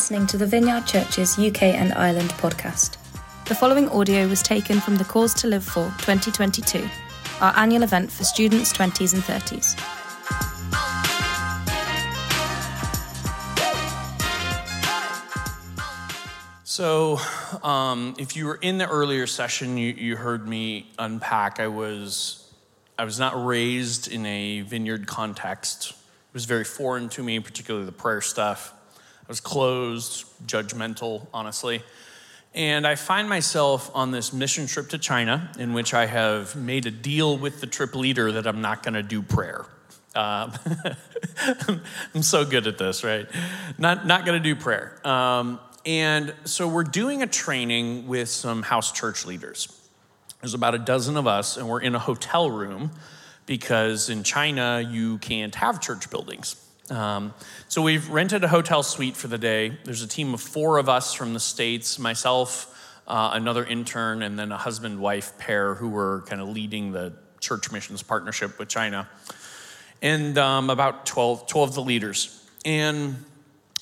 listening to the Vineyard Church's UK and Ireland podcast. The following audio was taken from the Cause to Live For 2022, our annual event for students 20s and 30s. So, um, if you were in the earlier session, you, you heard me unpack. I was, I was not raised in a vineyard context. It was very foreign to me, particularly the prayer stuff. Was closed, judgmental, honestly. And I find myself on this mission trip to China in which I have made a deal with the trip leader that I'm not going to do prayer. Um, I'm so good at this, right? Not, not going to do prayer. Um, and so we're doing a training with some house church leaders. There's about a dozen of us, and we're in a hotel room because in China, you can't have church buildings. Um, so we've rented a hotel suite for the day. There's a team of four of us from the States, myself, uh, another intern, and then a husband wife pair who were kind of leading the church missions partnership with China. And um, about 12, 12 of the leaders. And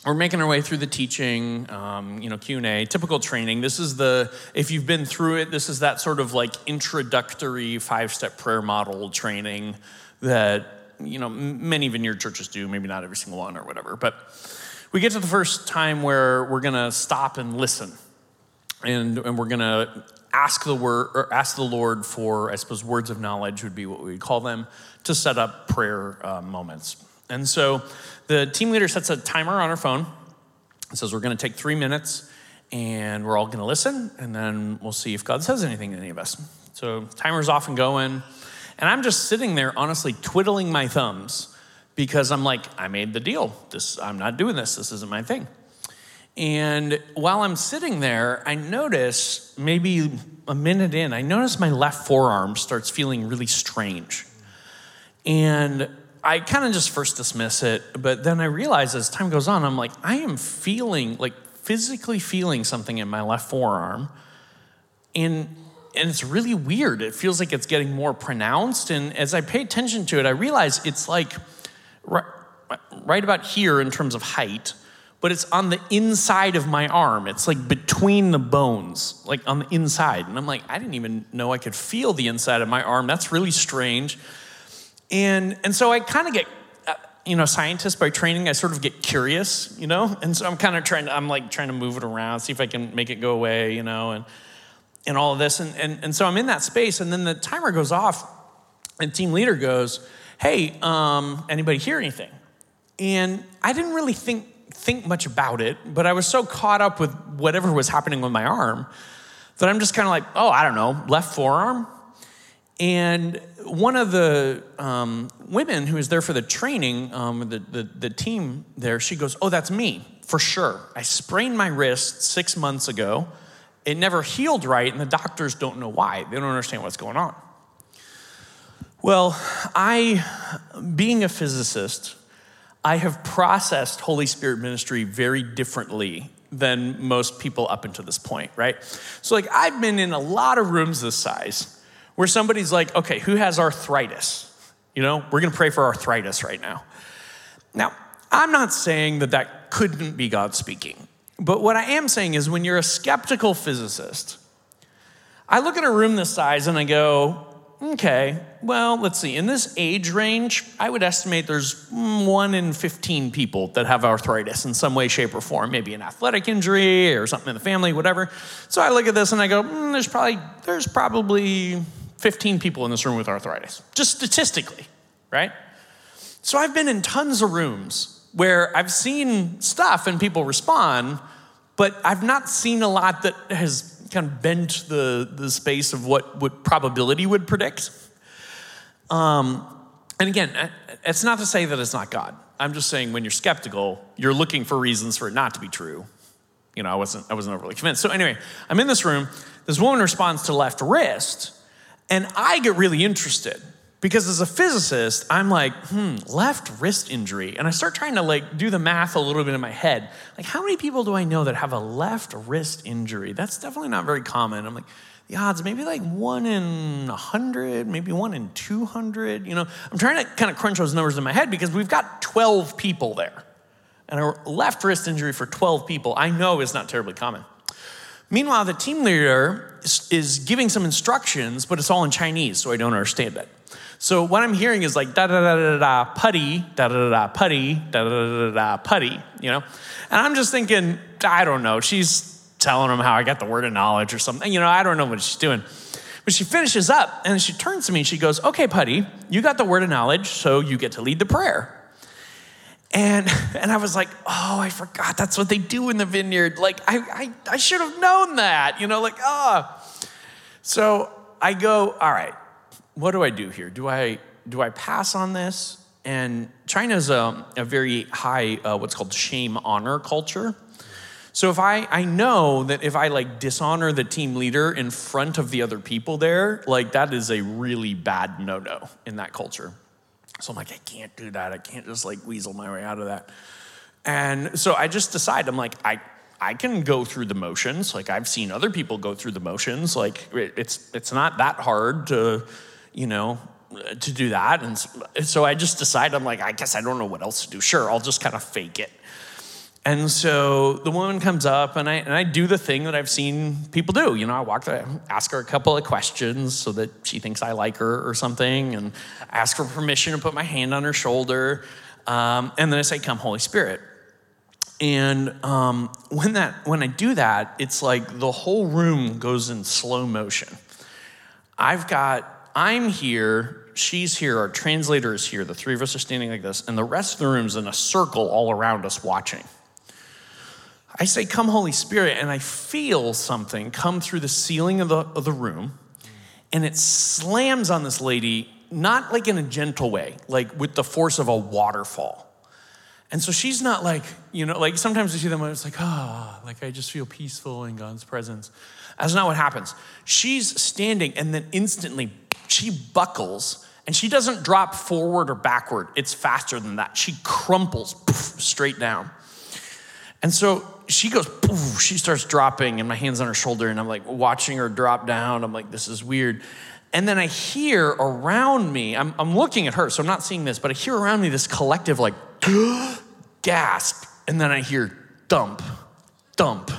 we're making our way through the teaching, um, you know, Q and A, typical training. This is the if you've been through it, this is that sort of like introductory five-step prayer model training that you know many vineyard churches do. Maybe not every single one or whatever, but we get to the first time where we're gonna stop and listen, and and we're gonna ask the word or ask the Lord for, I suppose, words of knowledge would be what we would call them to set up prayer uh, moments. And so the team leader sets a timer on her phone says, We're going to take three minutes and we're all going to listen and then we'll see if God says anything to any of us. So timer's off and going. And I'm just sitting there, honestly, twiddling my thumbs because I'm like, I made the deal. This, I'm not doing this. This isn't my thing. And while I'm sitting there, I notice maybe a minute in, I notice my left forearm starts feeling really strange. And I kind of just first dismiss it, but then I realize as time goes on, I'm like, I am feeling, like physically feeling something in my left forearm. And, and it's really weird. It feels like it's getting more pronounced. And as I pay attention to it, I realize it's like right, right about here in terms of height, but it's on the inside of my arm. It's like between the bones, like on the inside. And I'm like, I didn't even know I could feel the inside of my arm. That's really strange. And, and so I kind of get, uh, you know, scientist by training, I sort of get curious, you know? And so I'm kind of trying to, I'm like trying to move it around, see if I can make it go away, you know, and, and all of this. And, and, and so I'm in that space, and then the timer goes off, and team leader goes, Hey, um, anybody hear anything? And I didn't really think, think much about it, but I was so caught up with whatever was happening with my arm that I'm just kind of like, Oh, I don't know, left forearm? And one of the um, women who was there for the training, um, the, the, the team there, she goes, Oh, that's me, for sure. I sprained my wrist six months ago. It never healed right, and the doctors don't know why. They don't understand what's going on. Well, I, being a physicist, I have processed Holy Spirit ministry very differently than most people up until this point, right? So, like, I've been in a lot of rooms this size where somebody's like, okay, who has arthritis? You know, we're gonna pray for arthritis right now. Now, I'm not saying that that couldn't be God speaking, but what I am saying is when you're a skeptical physicist, I look at a room this size and I go, okay, well, let's see. In this age range, I would estimate there's one in 15 people that have arthritis in some way, shape, or form, maybe an athletic injury or something in the family, whatever. So I look at this and I go, mm, there's probably, there's probably 15 people in this room with arthritis, just statistically, right? So I've been in tons of rooms where I've seen stuff and people respond, but I've not seen a lot that has kind of bent the, the space of what, what probability would predict. Um, and again, it's not to say that it's not God. I'm just saying when you're skeptical, you're looking for reasons for it not to be true. You know, I wasn't, I wasn't overly convinced. So anyway, I'm in this room. This woman responds to left wrist, and I get really interested because as a physicist, I'm like, hmm, left wrist injury. And I start trying to like do the math a little bit in my head. Like, how many people do I know that have a left wrist injury? That's definitely not very common. I'm like, the odds, maybe like one in a hundred, maybe one in 200. You know, I'm trying to kind of crunch those numbers in my head because we've got 12 people there. And a left wrist injury for 12 people, I know is not terribly common. Meanwhile, the team leader is, is giving some instructions, but it's all in Chinese, so I don't understand it. So what I'm hearing is like da da da da da putty, da da da putty, da da da da da putty, you know? And I'm just thinking, I don't know, she's telling him how I got the word of knowledge or something. You know, I don't know what she's doing. But she finishes up and she turns to me and she goes, Okay, Putty, you got the word of knowledge, so you get to lead the prayer. And, and I was like, oh, I forgot that's what they do in the vineyard. Like, I, I, I should have known that, you know, like, ah. Oh. So I go, all right, what do I do here? Do I, do I pass on this? And China's a, a very high, uh, what's called shame honor culture. So if I, I know that if I like dishonor the team leader in front of the other people there, like that is a really bad no-no in that culture. So I'm like, I can't do that. I can't just like weasel my way out of that. And so I just decide, I'm like, I I can go through the motions. Like I've seen other people go through the motions. Like it's it's not that hard to, you know, to do that. And so I just decide, I'm like, I guess I don't know what else to do. Sure, I'll just kind of fake it. And so the woman comes up, and I, and I do the thing that I've seen people do. You know, I walk there, ask her a couple of questions so that she thinks I like her or something, and ask for permission to put my hand on her shoulder. Um, and then I say, Come, Holy Spirit. And um, when, that, when I do that, it's like the whole room goes in slow motion. I've got, I'm here, she's here, our translator is here, the three of us are standing like this, and the rest of the room's in a circle all around us watching. I say, Come, Holy Spirit, and I feel something come through the ceiling of the, of the room, and it slams on this lady, not like in a gentle way, like with the force of a waterfall. And so she's not like, you know, like sometimes we see them it's like, ah, oh, like I just feel peaceful in God's presence. That's not what happens. She's standing, and then instantly she buckles and she doesn't drop forward or backward. It's faster than that. She crumples poof, straight down. And so she goes, poof, she starts dropping, and my hand's on her shoulder, and I'm like watching her drop down. I'm like, this is weird. And then I hear around me, I'm, I'm looking at her, so I'm not seeing this, but I hear around me this collective like gasp. And then I hear dump, dump,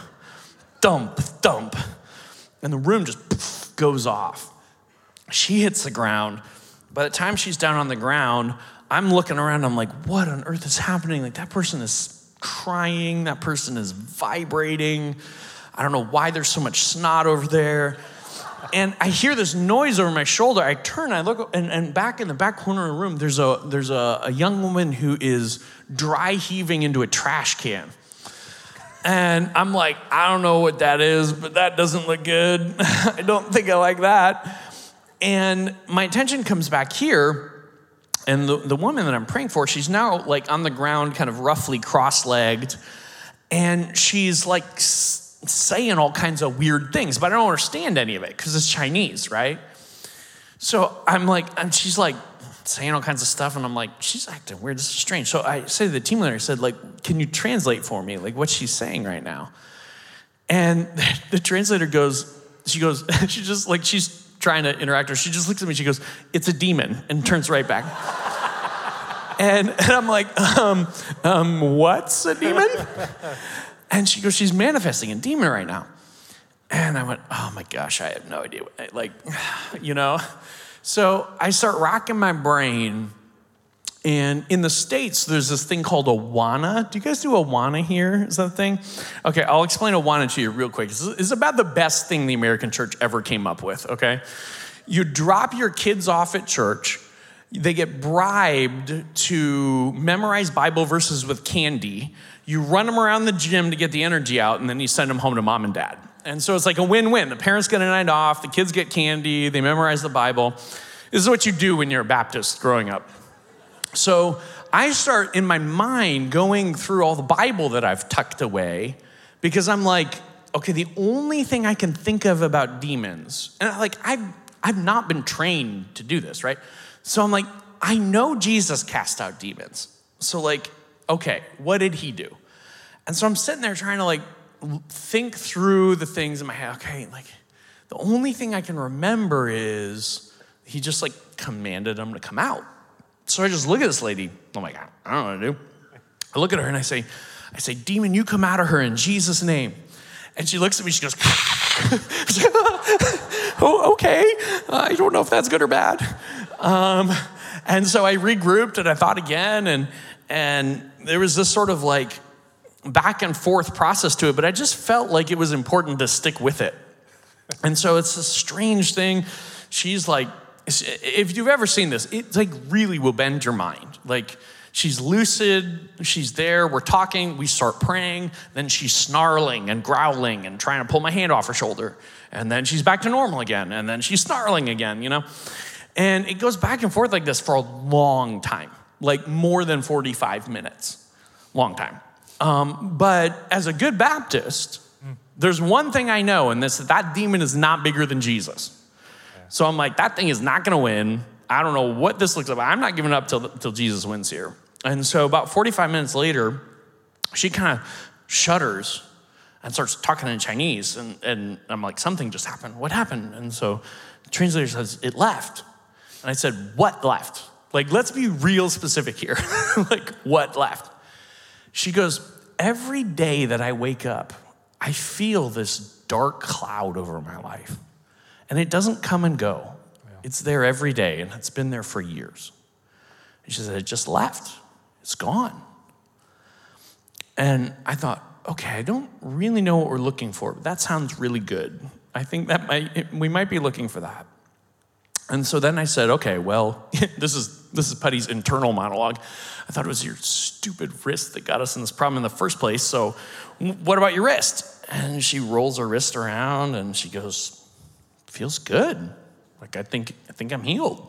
dump, dump. And the room just poof, goes off. She hits the ground. By the time she's down on the ground, I'm looking around, I'm like, what on earth is happening? Like, that person is crying, that person is vibrating. I don't know why there's so much snot over there. And I hear this noise over my shoulder. I turn, I look, and, and back in the back corner of the room, there's a there's a, a young woman who is dry heaving into a trash can. And I'm like, I don't know what that is, but that doesn't look good. I don't think I like that. And my attention comes back here and the, the woman that I'm praying for, she's now like on the ground, kind of roughly cross legged. And she's like saying all kinds of weird things, but I don't understand any of it because it's Chinese, right? So I'm like, and she's like saying all kinds of stuff, and I'm like, she's acting weird. This is strange. So I say to the team leader, I said, like, can you translate for me, like what she's saying right now? And the translator goes, she goes, she just like she's trying to interact with her. She just looks at me, she goes, It's a demon, and turns right back. and, and I'm like, um, um, What's a demon? And she goes, She's manifesting a demon right now. And I went, Oh my gosh, I have no idea. Like, you know? So I start racking my brain. And in the States, there's this thing called Awana. Do you guys do Awana here? Is that a thing? Okay, I'll explain Awana to you real quick. It's about the best thing the American church ever came up with, okay? You drop your kids off at church, they get bribed to memorize Bible verses with candy. You run them around the gym to get the energy out, and then you send them home to mom and dad. And so it's like a win win. The parents get a night off, the kids get candy, they memorize the Bible. This is what you do when you're a Baptist growing up. So I start in my mind going through all the Bible that I've tucked away because I'm like, okay, the only thing I can think of about demons, and like I've, I've not been trained to do this, right? So I'm like, I know Jesus cast out demons. So, like, okay, what did he do? And so I'm sitting there trying to like think through the things in my head. Okay, like, the only thing I can remember is he just like commanded them to come out. So I just look at this lady. I'm like, I don't know what to do. I look at her and I say, I say, demon, you come out of her in Jesus' name. And she looks at me, she goes, oh, okay. I don't know if that's good or bad. Um, and so I regrouped and I thought again, and, and there was this sort of like back and forth process to it, but I just felt like it was important to stick with it. And so it's a strange thing. She's like, if you've ever seen this, it like really will bend your mind. Like she's lucid, she's there, we're talking, we start praying, then she's snarling and growling and trying to pull my hand off her shoulder. And then she's back to normal again, and then she's snarling again, you know? And it goes back and forth like this for a long time, like more than 45 minutes. Long time. Um, but as a good Baptist, there's one thing I know, and this that demon is not bigger than Jesus. So I'm like, that thing is not going to win. I don't know what this looks like. I'm not giving up till, till Jesus wins here. And so about 45 minutes later, she kind of shudders and starts talking in Chinese. And, and I'm like, something just happened. What happened? And so the translator says, it left. And I said, what left? Like, let's be real specific here. like, what left? She goes, every day that I wake up, I feel this dark cloud over my life. And it doesn't come and go. Yeah. It's there every day, and it's been there for years. And she said, It just left. It's gone. And I thought, okay, I don't really know what we're looking for, but that sounds really good. I think that might, we might be looking for that. And so then I said, okay, well, this is this is Putty's internal monologue. I thought it was your stupid wrist that got us in this problem in the first place. So, what about your wrist? And she rolls her wrist around and she goes, feels good. Like I think I think I'm healed.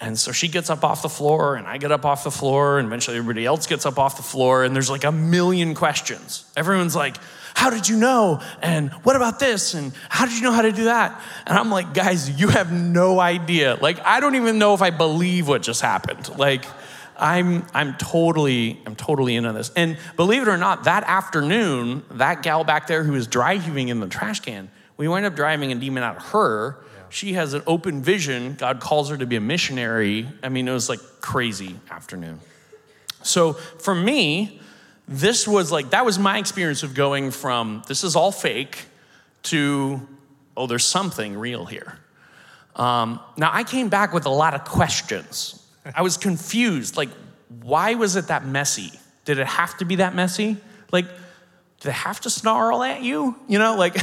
And so she gets up off the floor, and I get up off the floor, and eventually everybody else gets up off the floor, and there's like a million questions. Everyone's like, How did you know? And what about this? And how did you know how to do that? And I'm like, Guys, you have no idea. Like, I don't even know if I believe what just happened. Like, I'm, I'm totally, I'm totally into this. And believe it or not, that afternoon, that gal back there who was dry heaving in the trash can, we wind up driving a demon out of her. Yeah. She has an open vision. God calls her to be a missionary. I mean, it was like crazy afternoon. So for me, this was like, that was my experience of going from this is all fake to, oh, there's something real here. Um, now, I came back with a lot of questions. I was confused. Like, why was it that messy? Did it have to be that messy? Like, do they have to snarl at you? You know, like,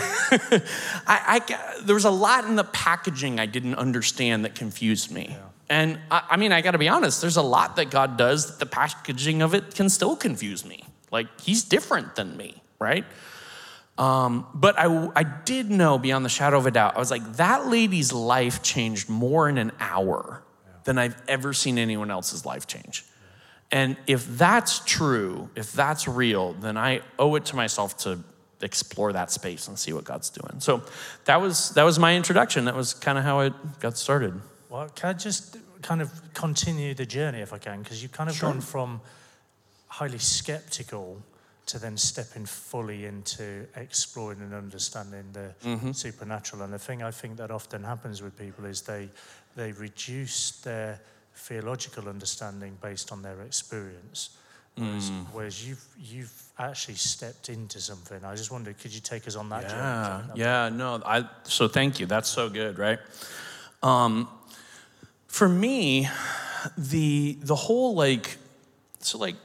I, I, there was a lot in the packaging I didn't understand that confused me. Yeah. And I, I, mean, I gotta be honest, there's a lot that God does that the packaging of it can still confuse me. Like, He's different than me, right? Um, but I, I did know beyond the shadow of a doubt, I was like, that lady's life changed more in an hour yeah. than I've ever seen anyone else's life change. And if that's true, if that's real, then I owe it to myself to explore that space and see what God's doing. So that was that was my introduction. That was kind of how it got started. Well, can I just kind of continue the journey if I can? Because you've kind of sure. gone from highly skeptical to then stepping fully into exploring and understanding the mm-hmm. supernatural. And the thing I think that often happens with people is they they reduce their theological understanding based on their experience. Whereas, mm. whereas, you've you've actually stepped into something. I just wondered, could you take us on that yeah, journey? Yeah, no, I so thank you. That's so good, right? Um, for me, the the whole like so like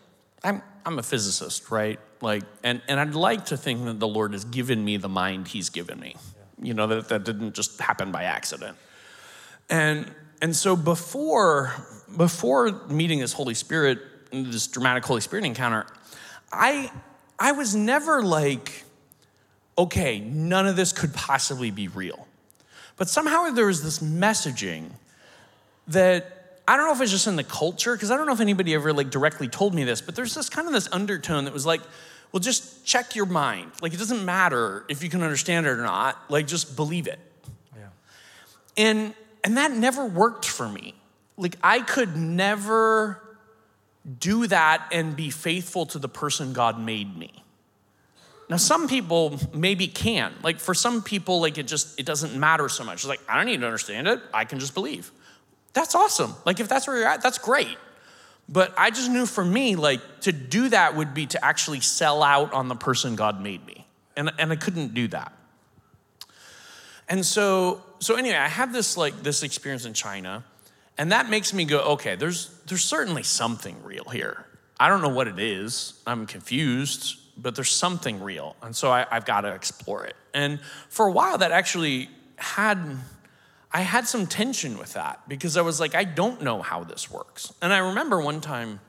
I'm I'm a physicist, right? Like and and I'd like to think that the Lord has given me the mind He's given me. Yeah. You know that that didn't just happen by accident. And and so before before meeting this Holy Spirit, this dramatic Holy Spirit encounter, I I was never like, okay, none of this could possibly be real. But somehow there was this messaging that I don't know if it's just in the culture, because I don't know if anybody ever like directly told me this, but there's this kind of this undertone that was like, well, just check your mind. Like it doesn't matter if you can understand it or not. Like just believe it. Yeah. And and that never worked for me. Like, I could never do that and be faithful to the person God made me. Now, some people maybe can. Like, for some people, like, it just, it doesn't matter so much. It's like, I don't need to understand it. I can just believe. That's awesome. Like, if that's where you're at, that's great. But I just knew for me, like, to do that would be to actually sell out on the person God made me. And, and I couldn't do that. And so, so anyway, I had this like this experience in China, and that makes me go, okay, there's there's certainly something real here. I don't know what it is. I'm confused, but there's something real. And so I, I've got to explore it. And for a while that actually had I had some tension with that because I was like, I don't know how this works. And I remember one time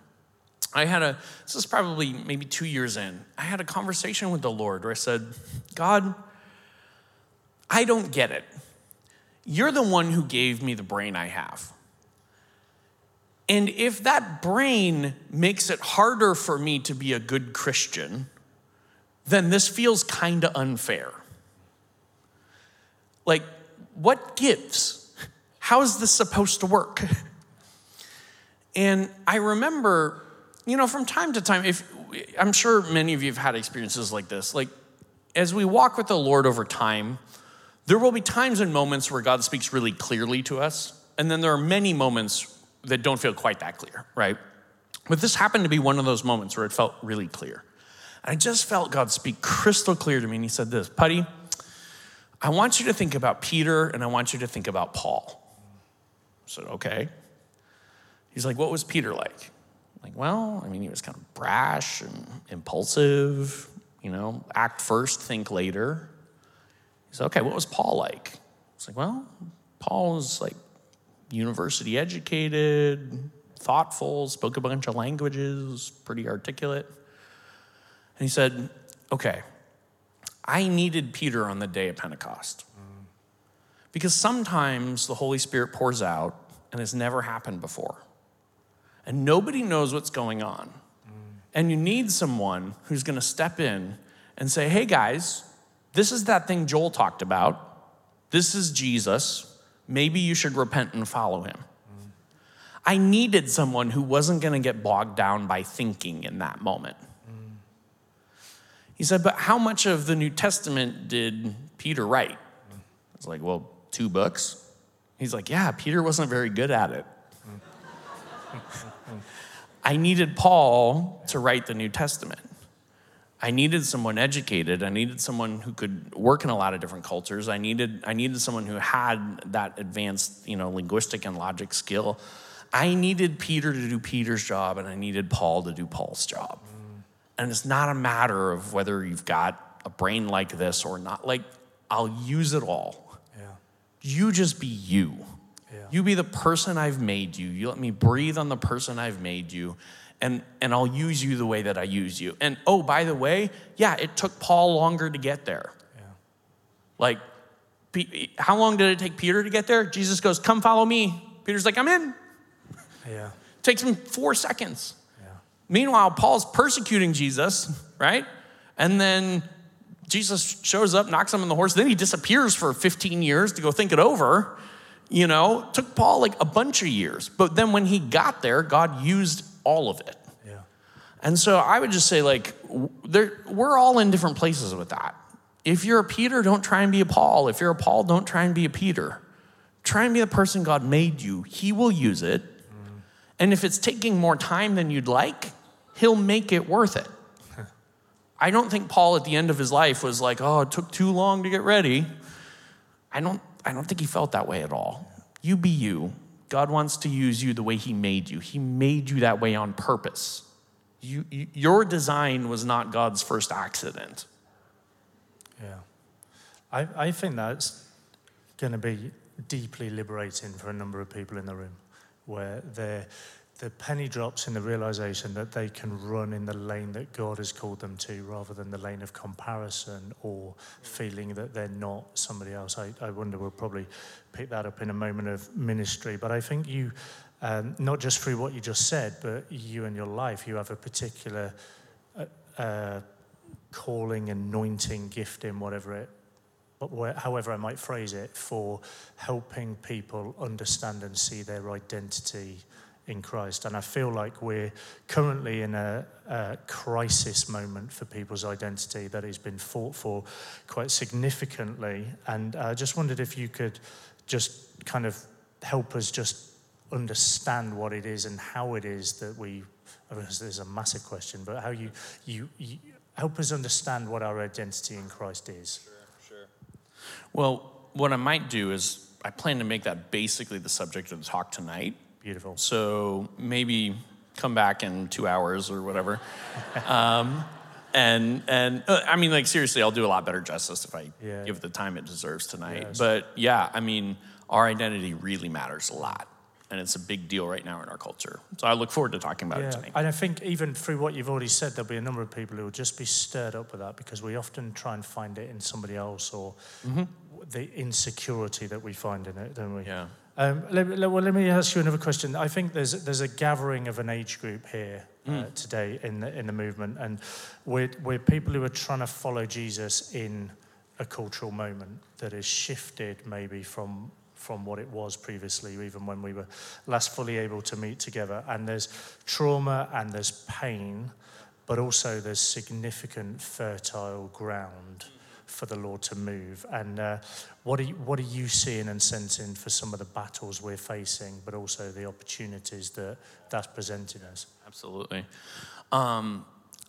I had a, this is probably maybe two years in, I had a conversation with the Lord where I said, God, I don't get it. You're the one who gave me the brain I have. And if that brain makes it harder for me to be a good Christian, then this feels kind of unfair. Like, what gives? How is this supposed to work? And I remember, you know, from time to time, if I'm sure many of you have had experiences like this, like as we walk with the Lord over time, there will be times and moments where God speaks really clearly to us, and then there are many moments that don't feel quite that clear, right? But this happened to be one of those moments where it felt really clear. I just felt God speak crystal clear to me, and He said this Putty, I want you to think about Peter and I want you to think about Paul. I said, okay. He's like, what was Peter like? I'm like, well, I mean, he was kind of brash and impulsive, you know, act first, think later. He said, okay, what was Paul like? It's like, well, Paul was like university educated, thoughtful, spoke a bunch of languages, pretty articulate. And he said, okay, I needed Peter on the day of Pentecost. Because sometimes the Holy Spirit pours out and it's never happened before. And nobody knows what's going on. And you need someone who's going to step in and say, hey guys, this is that thing Joel talked about. This is Jesus. Maybe you should repent and follow him. I needed someone who wasn't going to get bogged down by thinking in that moment. He said, But how much of the New Testament did Peter write? I was like, Well, two books. He's like, Yeah, Peter wasn't very good at it. I needed Paul to write the New Testament. I needed someone educated. I needed someone who could work in a lot of different cultures. I needed, I needed someone who had that advanced, you know, linguistic and logic skill. I needed Peter to do Peter's job, and I needed Paul to do Paul's job. And it's not a matter of whether you've got a brain like this or not. Like, I'll use it all. Yeah. You just be you. Yeah. You be the person I've made you. You let me breathe on the person I've made you. And, and I'll use you the way that I use you. And oh, by the way, yeah, it took Paul longer to get there. Yeah. Like, how long did it take Peter to get there? Jesus goes, Come follow me. Peter's like, I'm in. Yeah. Takes him four seconds. Yeah. Meanwhile, Paul's persecuting Jesus, right? And then Jesus shows up, knocks him on the horse, then he disappears for 15 years to go think it over. You know, took Paul like a bunch of years. But then when he got there, God used all of it. Yeah. And so I would just say, like, we're all in different places with that. If you're a Peter, don't try and be a Paul. If you're a Paul, don't try and be a Peter. Try and be the person God made you. He will use it. Mm. And if it's taking more time than you'd like, he'll make it worth it. I don't think Paul at the end of his life was like, oh, it took too long to get ready. I don't, I don't think he felt that way at all. You be you. God wants to use you the way he made you. He made you that way on purpose. You, you, your design was not God's first accident. Yeah. I, I think that's going to be deeply liberating for a number of people in the room where they're the penny drops in the realization that they can run in the lane that God has called them to rather than the lane of comparison or feeling that they're not somebody else. I, I wonder we'll probably pick that up in a moment of ministry. But I think you, um, not just through what you just said, but you and your life, you have a particular uh, uh, calling, anointing, gifting, whatever it but however I might phrase it, for helping people understand and see their identity in Christ. And I feel like we're currently in a, a, crisis moment for people's identity that has been fought for quite significantly. And I just wondered if you could just kind of help us just understand what it is and how it is that we. I mean, there's a massive question, but how you, you, you help us understand what our identity in Christ is. Sure, sure. Well, what I might do is I plan to make that basically the subject of the talk tonight. Beautiful. So maybe come back in two hours or whatever. um, and and uh, I mean, like seriously, I'll do a lot better justice if I Yeah. give it the time it deserves tonight. Yes. But yeah, I mean, our identity really matters a lot, and it's a big deal right now in our culture. So I look forward to talking about it tonight. and I think even through what you've already said, there'll be a number of people who will just be stirred up with that because we often try and find it in somebody else or the insecurity that we find in it, don't we? Yeah. Um, let, let- well, let me ask you another question. I think there's there's a gathering of an age group here uh, today in the in the movement, and we're we're people who are trying to follow Jesus in a cultural moment that has shifted maybe from from what it was previously, even when we were last fully able to meet together. And there's trauma and there's pain, but also there's significant fertile ground for the Lord to move. And uh, what, are you, what are you seeing and sensing for some of the battles we're facing, but also the opportunities that that's presenting us? Absolutely. Um,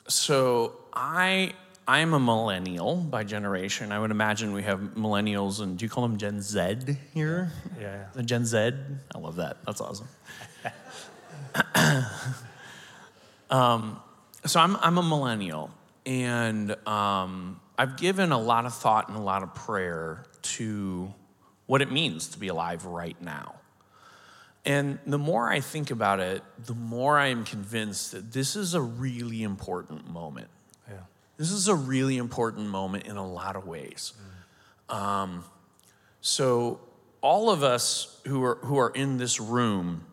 so I I'm a millennial by generation. I would imagine we have millennials, and do you call them Gen Z here? Yeah. The Gen Z. I love that. That's awesome. um, so I'm I'm a millennial, and um, I've given a lot of thought and a lot of prayer to what it means to be alive right now. And the more I think about it, the more I am convinced that this is a really important moment. Yeah. This is a really important moment in a lot of ways. Um, so, all of us who are, who are in this room,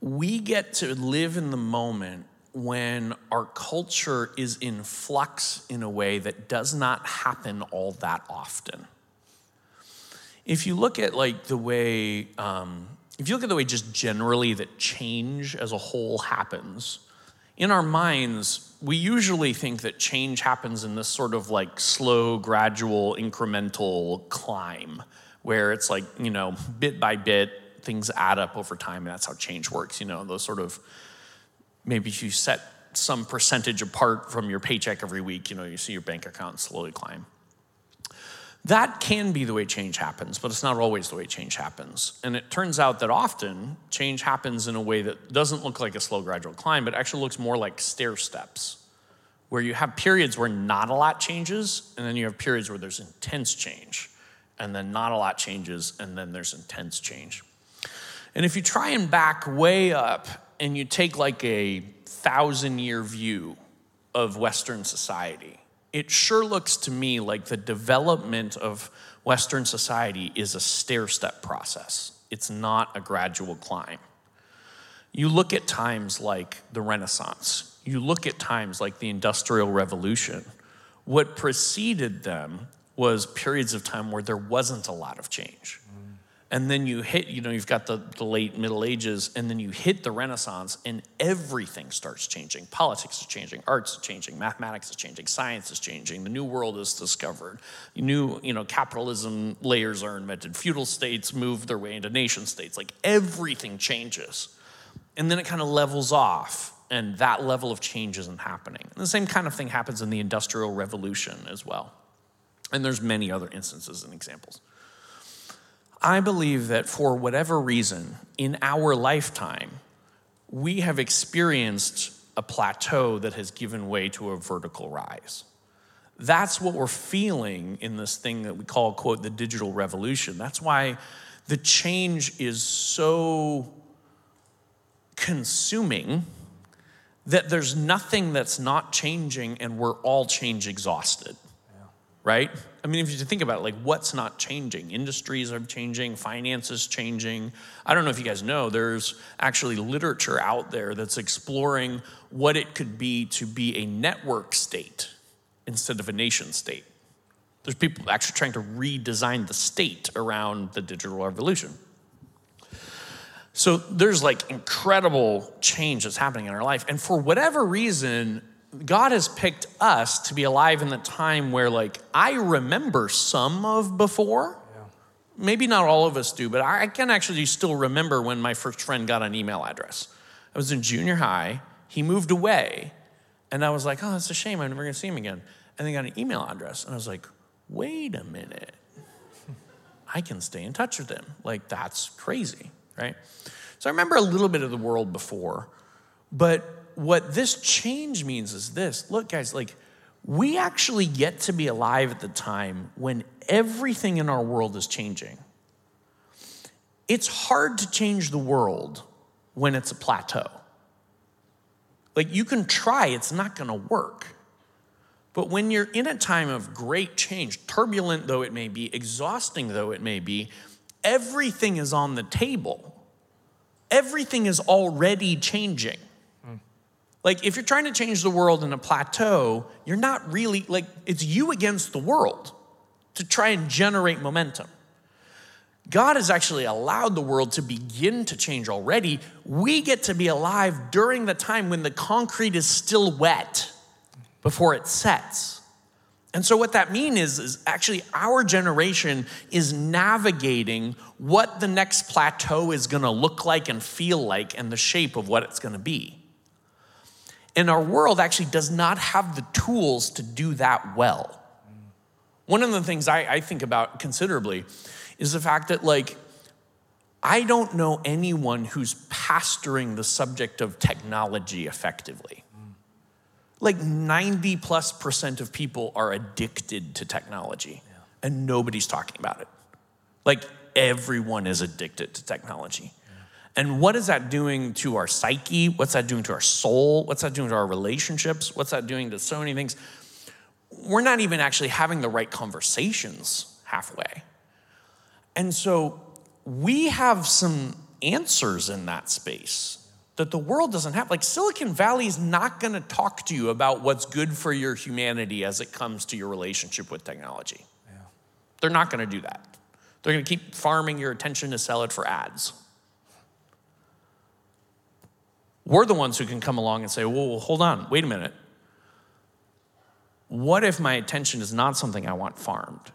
we get to live in the moment when our culture is in flux in a way that does not happen all that often. If you look at like the way um, if you look at the way just generally that change as a whole happens in our minds we usually think that change happens in this sort of like slow gradual incremental climb where it's like you know bit by bit things add up over time and that's how change works you know those sort of maybe you set some percentage apart from your paycheck every week you know you see your bank account slowly climb that can be the way change happens, but it's not always the way change happens. And it turns out that often change happens in a way that doesn't look like a slow, gradual climb, but actually looks more like stair steps, where you have periods where not a lot changes, and then you have periods where there's intense change, and then not a lot changes, and then there's intense change. And if you try and back way up and you take like a thousand year view of Western society, it sure looks to me like the development of Western society is a stair step process. It's not a gradual climb. You look at times like the Renaissance, you look at times like the Industrial Revolution. What preceded them was periods of time where there wasn't a lot of change. And then you hit, you know, you've got the, the late Middle Ages, and then you hit the Renaissance, and everything starts changing. Politics is changing, arts is changing, mathematics is changing, science is changing, the new world is discovered. New, you know, capitalism layers are invented, feudal states move their way into nation states. Like everything changes. And then it kind of levels off, and that level of change isn't happening. And the same kind of thing happens in the Industrial Revolution as well. And there's many other instances and examples. I believe that for whatever reason, in our lifetime, we have experienced a plateau that has given way to a vertical rise. That's what we're feeling in this thing that we call, quote, the digital revolution. That's why the change is so consuming that there's nothing that's not changing and we're all change exhausted right? I mean, if you think about it, like what's not changing? Industries are changing, finances changing. I don't know if you guys know, there's actually literature out there that's exploring what it could be to be a network state instead of a nation state. There's people actually trying to redesign the state around the digital revolution. So there's like incredible change that's happening in our life. And for whatever reason, God has picked us to be alive in the time where, like, I remember some of before, maybe not all of us do, but I can actually still remember when my first friend got an email address. I was in junior high, he moved away, and I was like, oh, that's a shame, I'm never gonna see him again. And they got an email address, and I was like, wait a minute. I can stay in touch with him. Like, that's crazy, right? So I remember a little bit of the world before, but what this change means is this look, guys, like, we actually get to be alive at the time when everything in our world is changing. It's hard to change the world when it's a plateau. Like, you can try, it's not gonna work. But when you're in a time of great change, turbulent though it may be, exhausting though it may be, everything is on the table. Everything is already changing. Like, if you're trying to change the world in a plateau, you're not really, like, it's you against the world to try and generate momentum. God has actually allowed the world to begin to change already. We get to be alive during the time when the concrete is still wet before it sets. And so, what that means is, is actually our generation is navigating what the next plateau is gonna look like and feel like and the shape of what it's gonna be. And our world actually does not have the tools to do that well. One of the things I, I think about considerably is the fact that, like, I don't know anyone who's pastoring the subject of technology effectively. Like 90 plus percent of people are addicted to technology, and nobody's talking about it. Like everyone is addicted to technology. And what is that doing to our psyche? What's that doing to our soul? What's that doing to our relationships? What's that doing to so many things? We're not even actually having the right conversations halfway. And so we have some answers in that space that the world doesn't have. Like Silicon Valley is not going to talk to you about what's good for your humanity as it comes to your relationship with technology. Yeah. They're not going to do that. They're going to keep farming your attention to sell it for ads. We're the ones who can come along and say, well, hold on, wait a minute. What if my attention is not something I want farmed?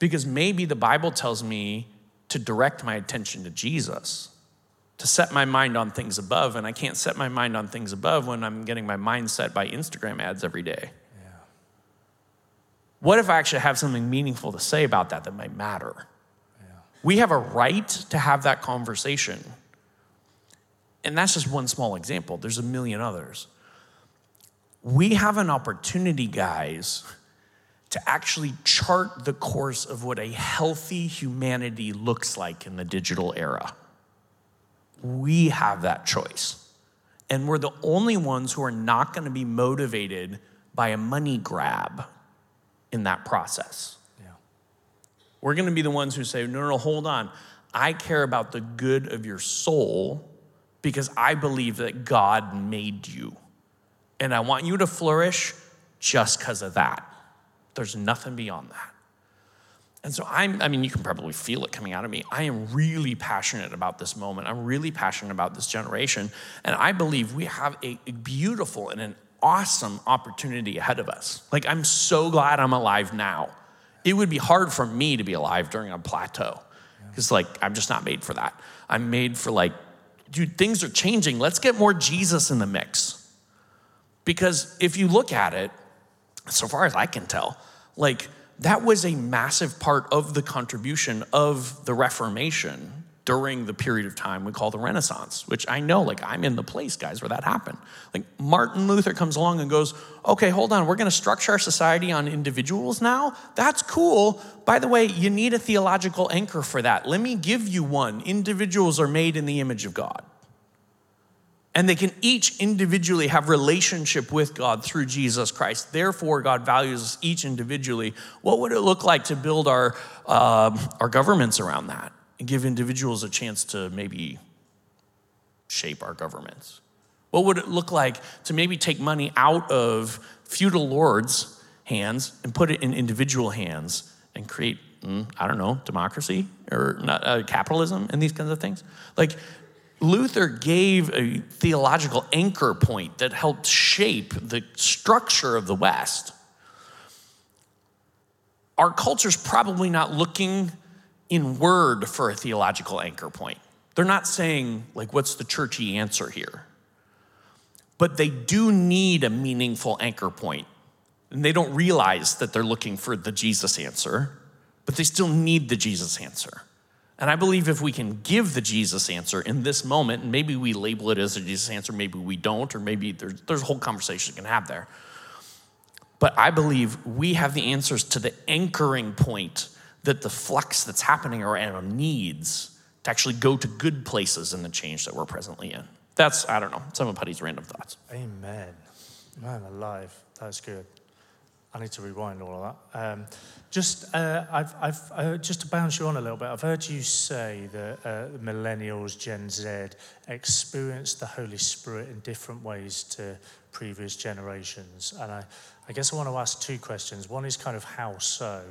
Because maybe the Bible tells me to direct my attention to Jesus, to set my mind on things above, and I can't set my mind on things above when I'm getting my mind set by Instagram ads every day. Yeah. What if I actually have something meaningful to say about that that might matter? Yeah. We have a right to have that conversation. And that's just one small example, there's a million others. We have an opportunity, guys, to actually chart the course of what a healthy humanity looks like in the digital era. We have that choice. And we're the only ones who are not going to be motivated by a money grab in that process. Yeah. We're going to be the ones who say, no, no, no, hold on. I care about the good of your soul because I believe that God made you. And I want you to flourish just because of that. There's nothing beyond that. And so I'm, I mean, you can probably feel it coming out of me. I am really passionate about this moment. I'm really passionate about this generation. And I believe we have a, beautiful and an awesome opportunity ahead of us. Like, I'm so glad I'm alive now. It would be hard for me to be alive during a plateau because, like, I'm just not made for that. I'm made for, like, dude, things are changing. Let's get more Jesus in the mix. Because if you look at it, so far as I can tell, like that was a massive part of the contribution of the Reformation during the period of time we call the Renaissance, which I know, like, I'm in the place, guys, where that happened. Like, Martin Luther comes along and goes, okay, hold on, we're gonna structure our society on individuals now? That's cool. By the way, you need a theological anchor for that. Let me give you one. Individuals are made in the image of God and they can each individually have relationship with god through jesus christ therefore god values us each individually what would it look like to build our, uh, our governments around that and give individuals a chance to maybe shape our governments what would it look like to maybe take money out of feudal lords hands and put it in individual hands and create mm, i don't know democracy or not, uh, capitalism and these kinds of things like Luther gave a theological anchor point that helped shape the structure of the West. Our culture's probably not looking in word for a theological anchor point. They're not saying, like, what's the churchy answer here? But they do need a meaningful anchor point. And they don't realize that they're looking for the Jesus answer, but they still need the Jesus answer. And I believe if we can give the Jesus answer in this moment, and maybe we label it as a Jesus answer, maybe we don't, or maybe there's, there's a whole conversation we can have there. But I believe we have the answers to the anchoring point that the flux that's happening around needs to actually go to good places in the change that we're presently in. That's, I don't know, some of Putty's random thoughts. Amen. Man alive. That's good. I need to rewind all of that. Um, just, uh, I've, I've, uh, just to bounce you on a little bit, I've heard you say that uh, millennials, Gen Z, experience the Holy Spirit in different ways to previous generations. And I, I guess I want to ask two questions. One is kind of how so,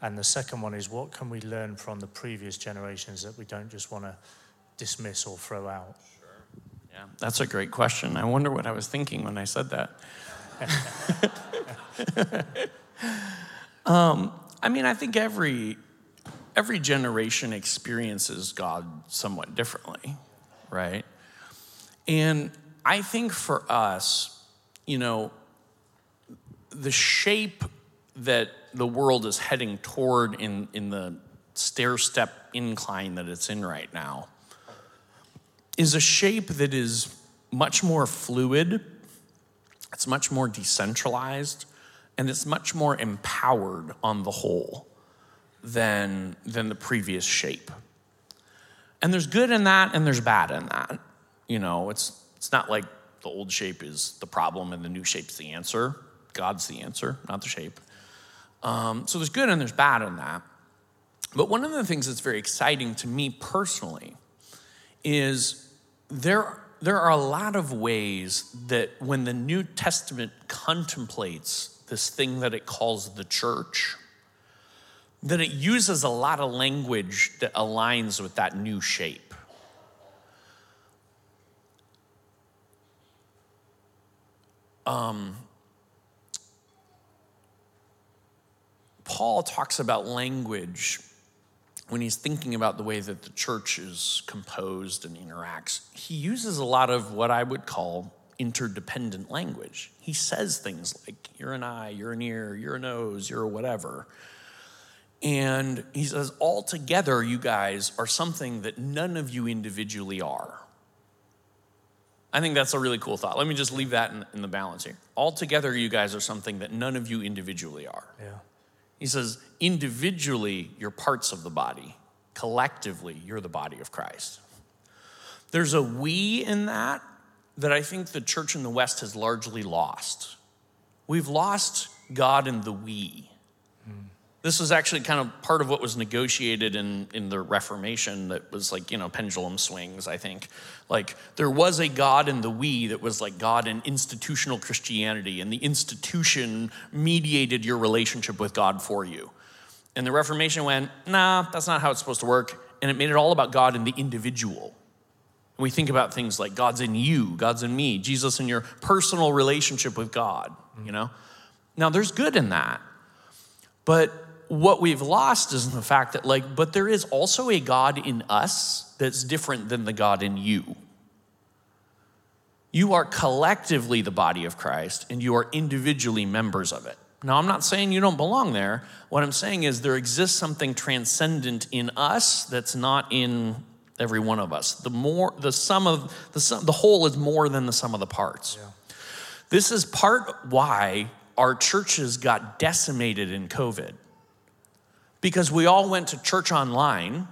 and the second one is what can we learn from the previous generations that we don't just want to dismiss or throw out? Sure. Yeah, that's a great question. I wonder what I was thinking when I said that. um, I mean, I think every every generation experiences God somewhat differently, right? And I think for us, you know, the shape that the world is heading toward in, in the stair step incline that it's in right now is a shape that is much more fluid it's much more decentralized and it's much more empowered on the whole than, than the previous shape. And there's good in that and there's bad in that. You know, it's, it's not like the old shape is the problem and the new shape's the answer. God's the answer, not the shape. Um, so there's good and there's bad in that. But one of the things that's very exciting to me personally is there there are a lot of ways that when the New Testament contemplates this thing that it calls the church, that it uses a lot of language that aligns with that new shape. Um, Paul talks about language when he's thinking about the way that the church is composed and interacts, he uses a lot of what I would call interdependent language. He says things like, you're an eye, you're an ear, you're a nose, you're a whatever. And he says, all together, you guys are something that none of you individually are. I think that's a really cool thought. Let me just leave that in, in the balance here. All together, you guys are something that none of you individually are. Yeah. He says, individually, you're parts of the body. Collectively, you're the body of Christ. There's a we in that that I think the church in the West has largely lost. We've lost God in the we. This was actually kind of part of what was negotiated in, in the Reformation that was like, you know, pendulum swings, I think. Like, there was a God in the we that was like God in institutional Christianity, and the institution mediated your relationship with God for you. And the Reformation went, nah, that's not how it's supposed to work. And it made it all about God and the individual. And we think about things like God's in you, God's in me, Jesus in your personal relationship with God, you know? Now, there's good in that. But what we've lost is the fact that, like, but there is also a God in us that's different than the God in you. You are collectively the body of Christ, and you are individually members of it. Now, I'm not saying you don't belong there. What I'm saying is there exists something transcendent in us that's not in every one of us. The more, the sum of the sum, the whole is more than the sum of the parts. Yeah. This is part why our churches got decimated in COVID because we all went to church online.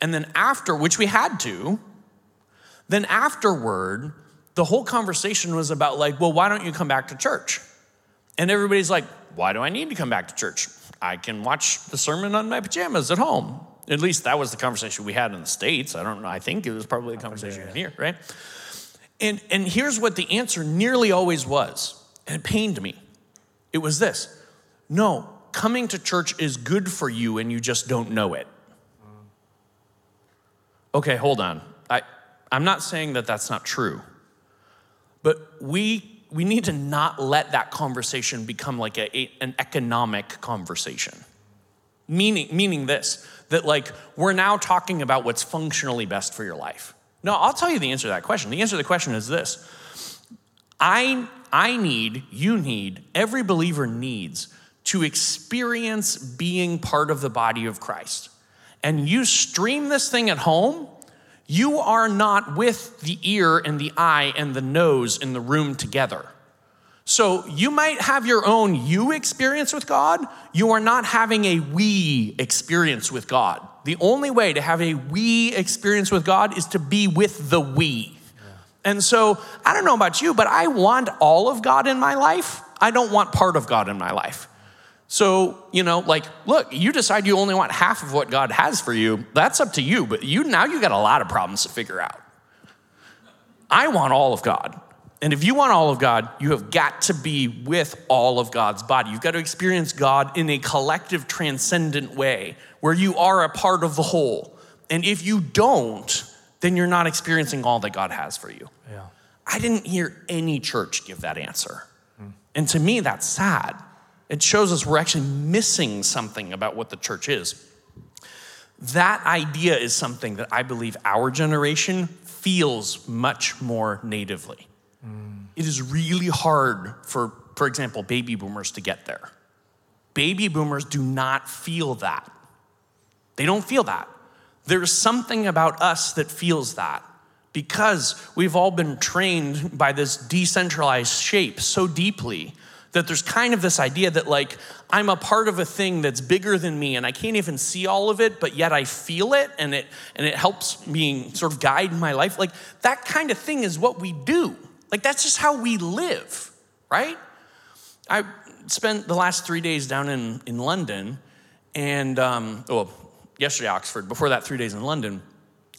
And then after, which we had to, then afterward, the whole conversation was about, like, well, why don't you come back to church? And everybody's like, why do I need to come back to church? I can watch the sermon on my pajamas at home. At least that was the conversation we had in the States. I don't know. I think it was probably the conversation in here, right? And, and here's what the answer nearly always was, and it pained me. It was this no, coming to church is good for you and you just don't know it. Okay, hold on. I, I'm not saying that that's not true, but we, we need to not let that conversation become like a, a, an economic conversation. Meaning, meaning this, that like we're now talking about what's functionally best for your life. No, I'll tell you the answer to that question. The answer to the question is this I, I need, you need, every believer needs to experience being part of the body of Christ. And you stream this thing at home, you are not with the ear and the eye and the nose in the room together. So you might have your own you experience with God. You are not having a we experience with God. The only way to have a we experience with God is to be with the we. And so I don't know about you, but I want all of God in my life. I don't want part of God in my life. So, you know, like, look, you decide you only want half of what God has for you. That's up to you, but you now you got a lot of problems to figure out. I want all of God. And if you want all of God, you have got to be with all of God's body. You've got to experience God in a collective, transcendent way where you are a part of the whole. And if you don't, then you're not experiencing all that God has for you. Yeah. I didn't hear any church give that answer. Hmm. And to me, that's sad. It shows us we're actually missing something about what the church is. That idea is something that I believe our generation feels much more natively. Mm. It is really hard for, for example, baby boomers to get there. Baby boomers do not feel that. They don't feel that. There's something about us that feels that because we've all been trained by this decentralized shape so deeply that there's kind of this idea that like I'm a part of a thing that's bigger than me and I can't even see all of it but yet I feel it and it and it helps me sort of guide my life like that kind of thing is what we do like that's just how we live right? I spent the last 3 days down in in London and um well yesterday Oxford before that 3 days in London.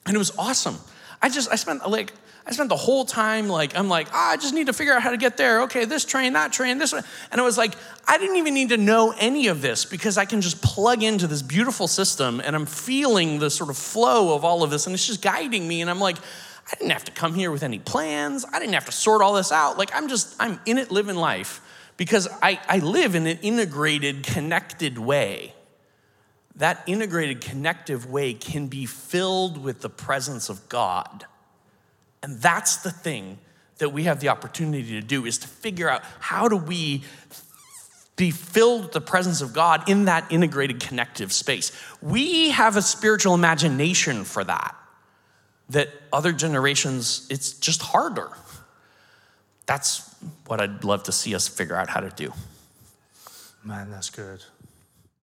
And it was awesome. I just I spent like I spent the whole time like I'm like ah, I just need to figure out how to get there. Okay, this train, that train, this one, and it was like I didn't even need to know any of this because I can just plug into this beautiful system and I'm feeling the sort of flow of all of this and it's just guiding me. And I'm like I didn't have to come here with any plans. I didn't have to sort all this out. Like I'm just I'm in it living life because I I live in an integrated, connected way that integrated, connective way can be filled with the presence of God. And that's the thing that we have the opportunity to do is to figure out how do we be filled with the presence of God in that integrated connective space. We have a spiritual imagination for that that other generations it's just harder. That's what I'd love to see us figure out how to do. Man, that's good.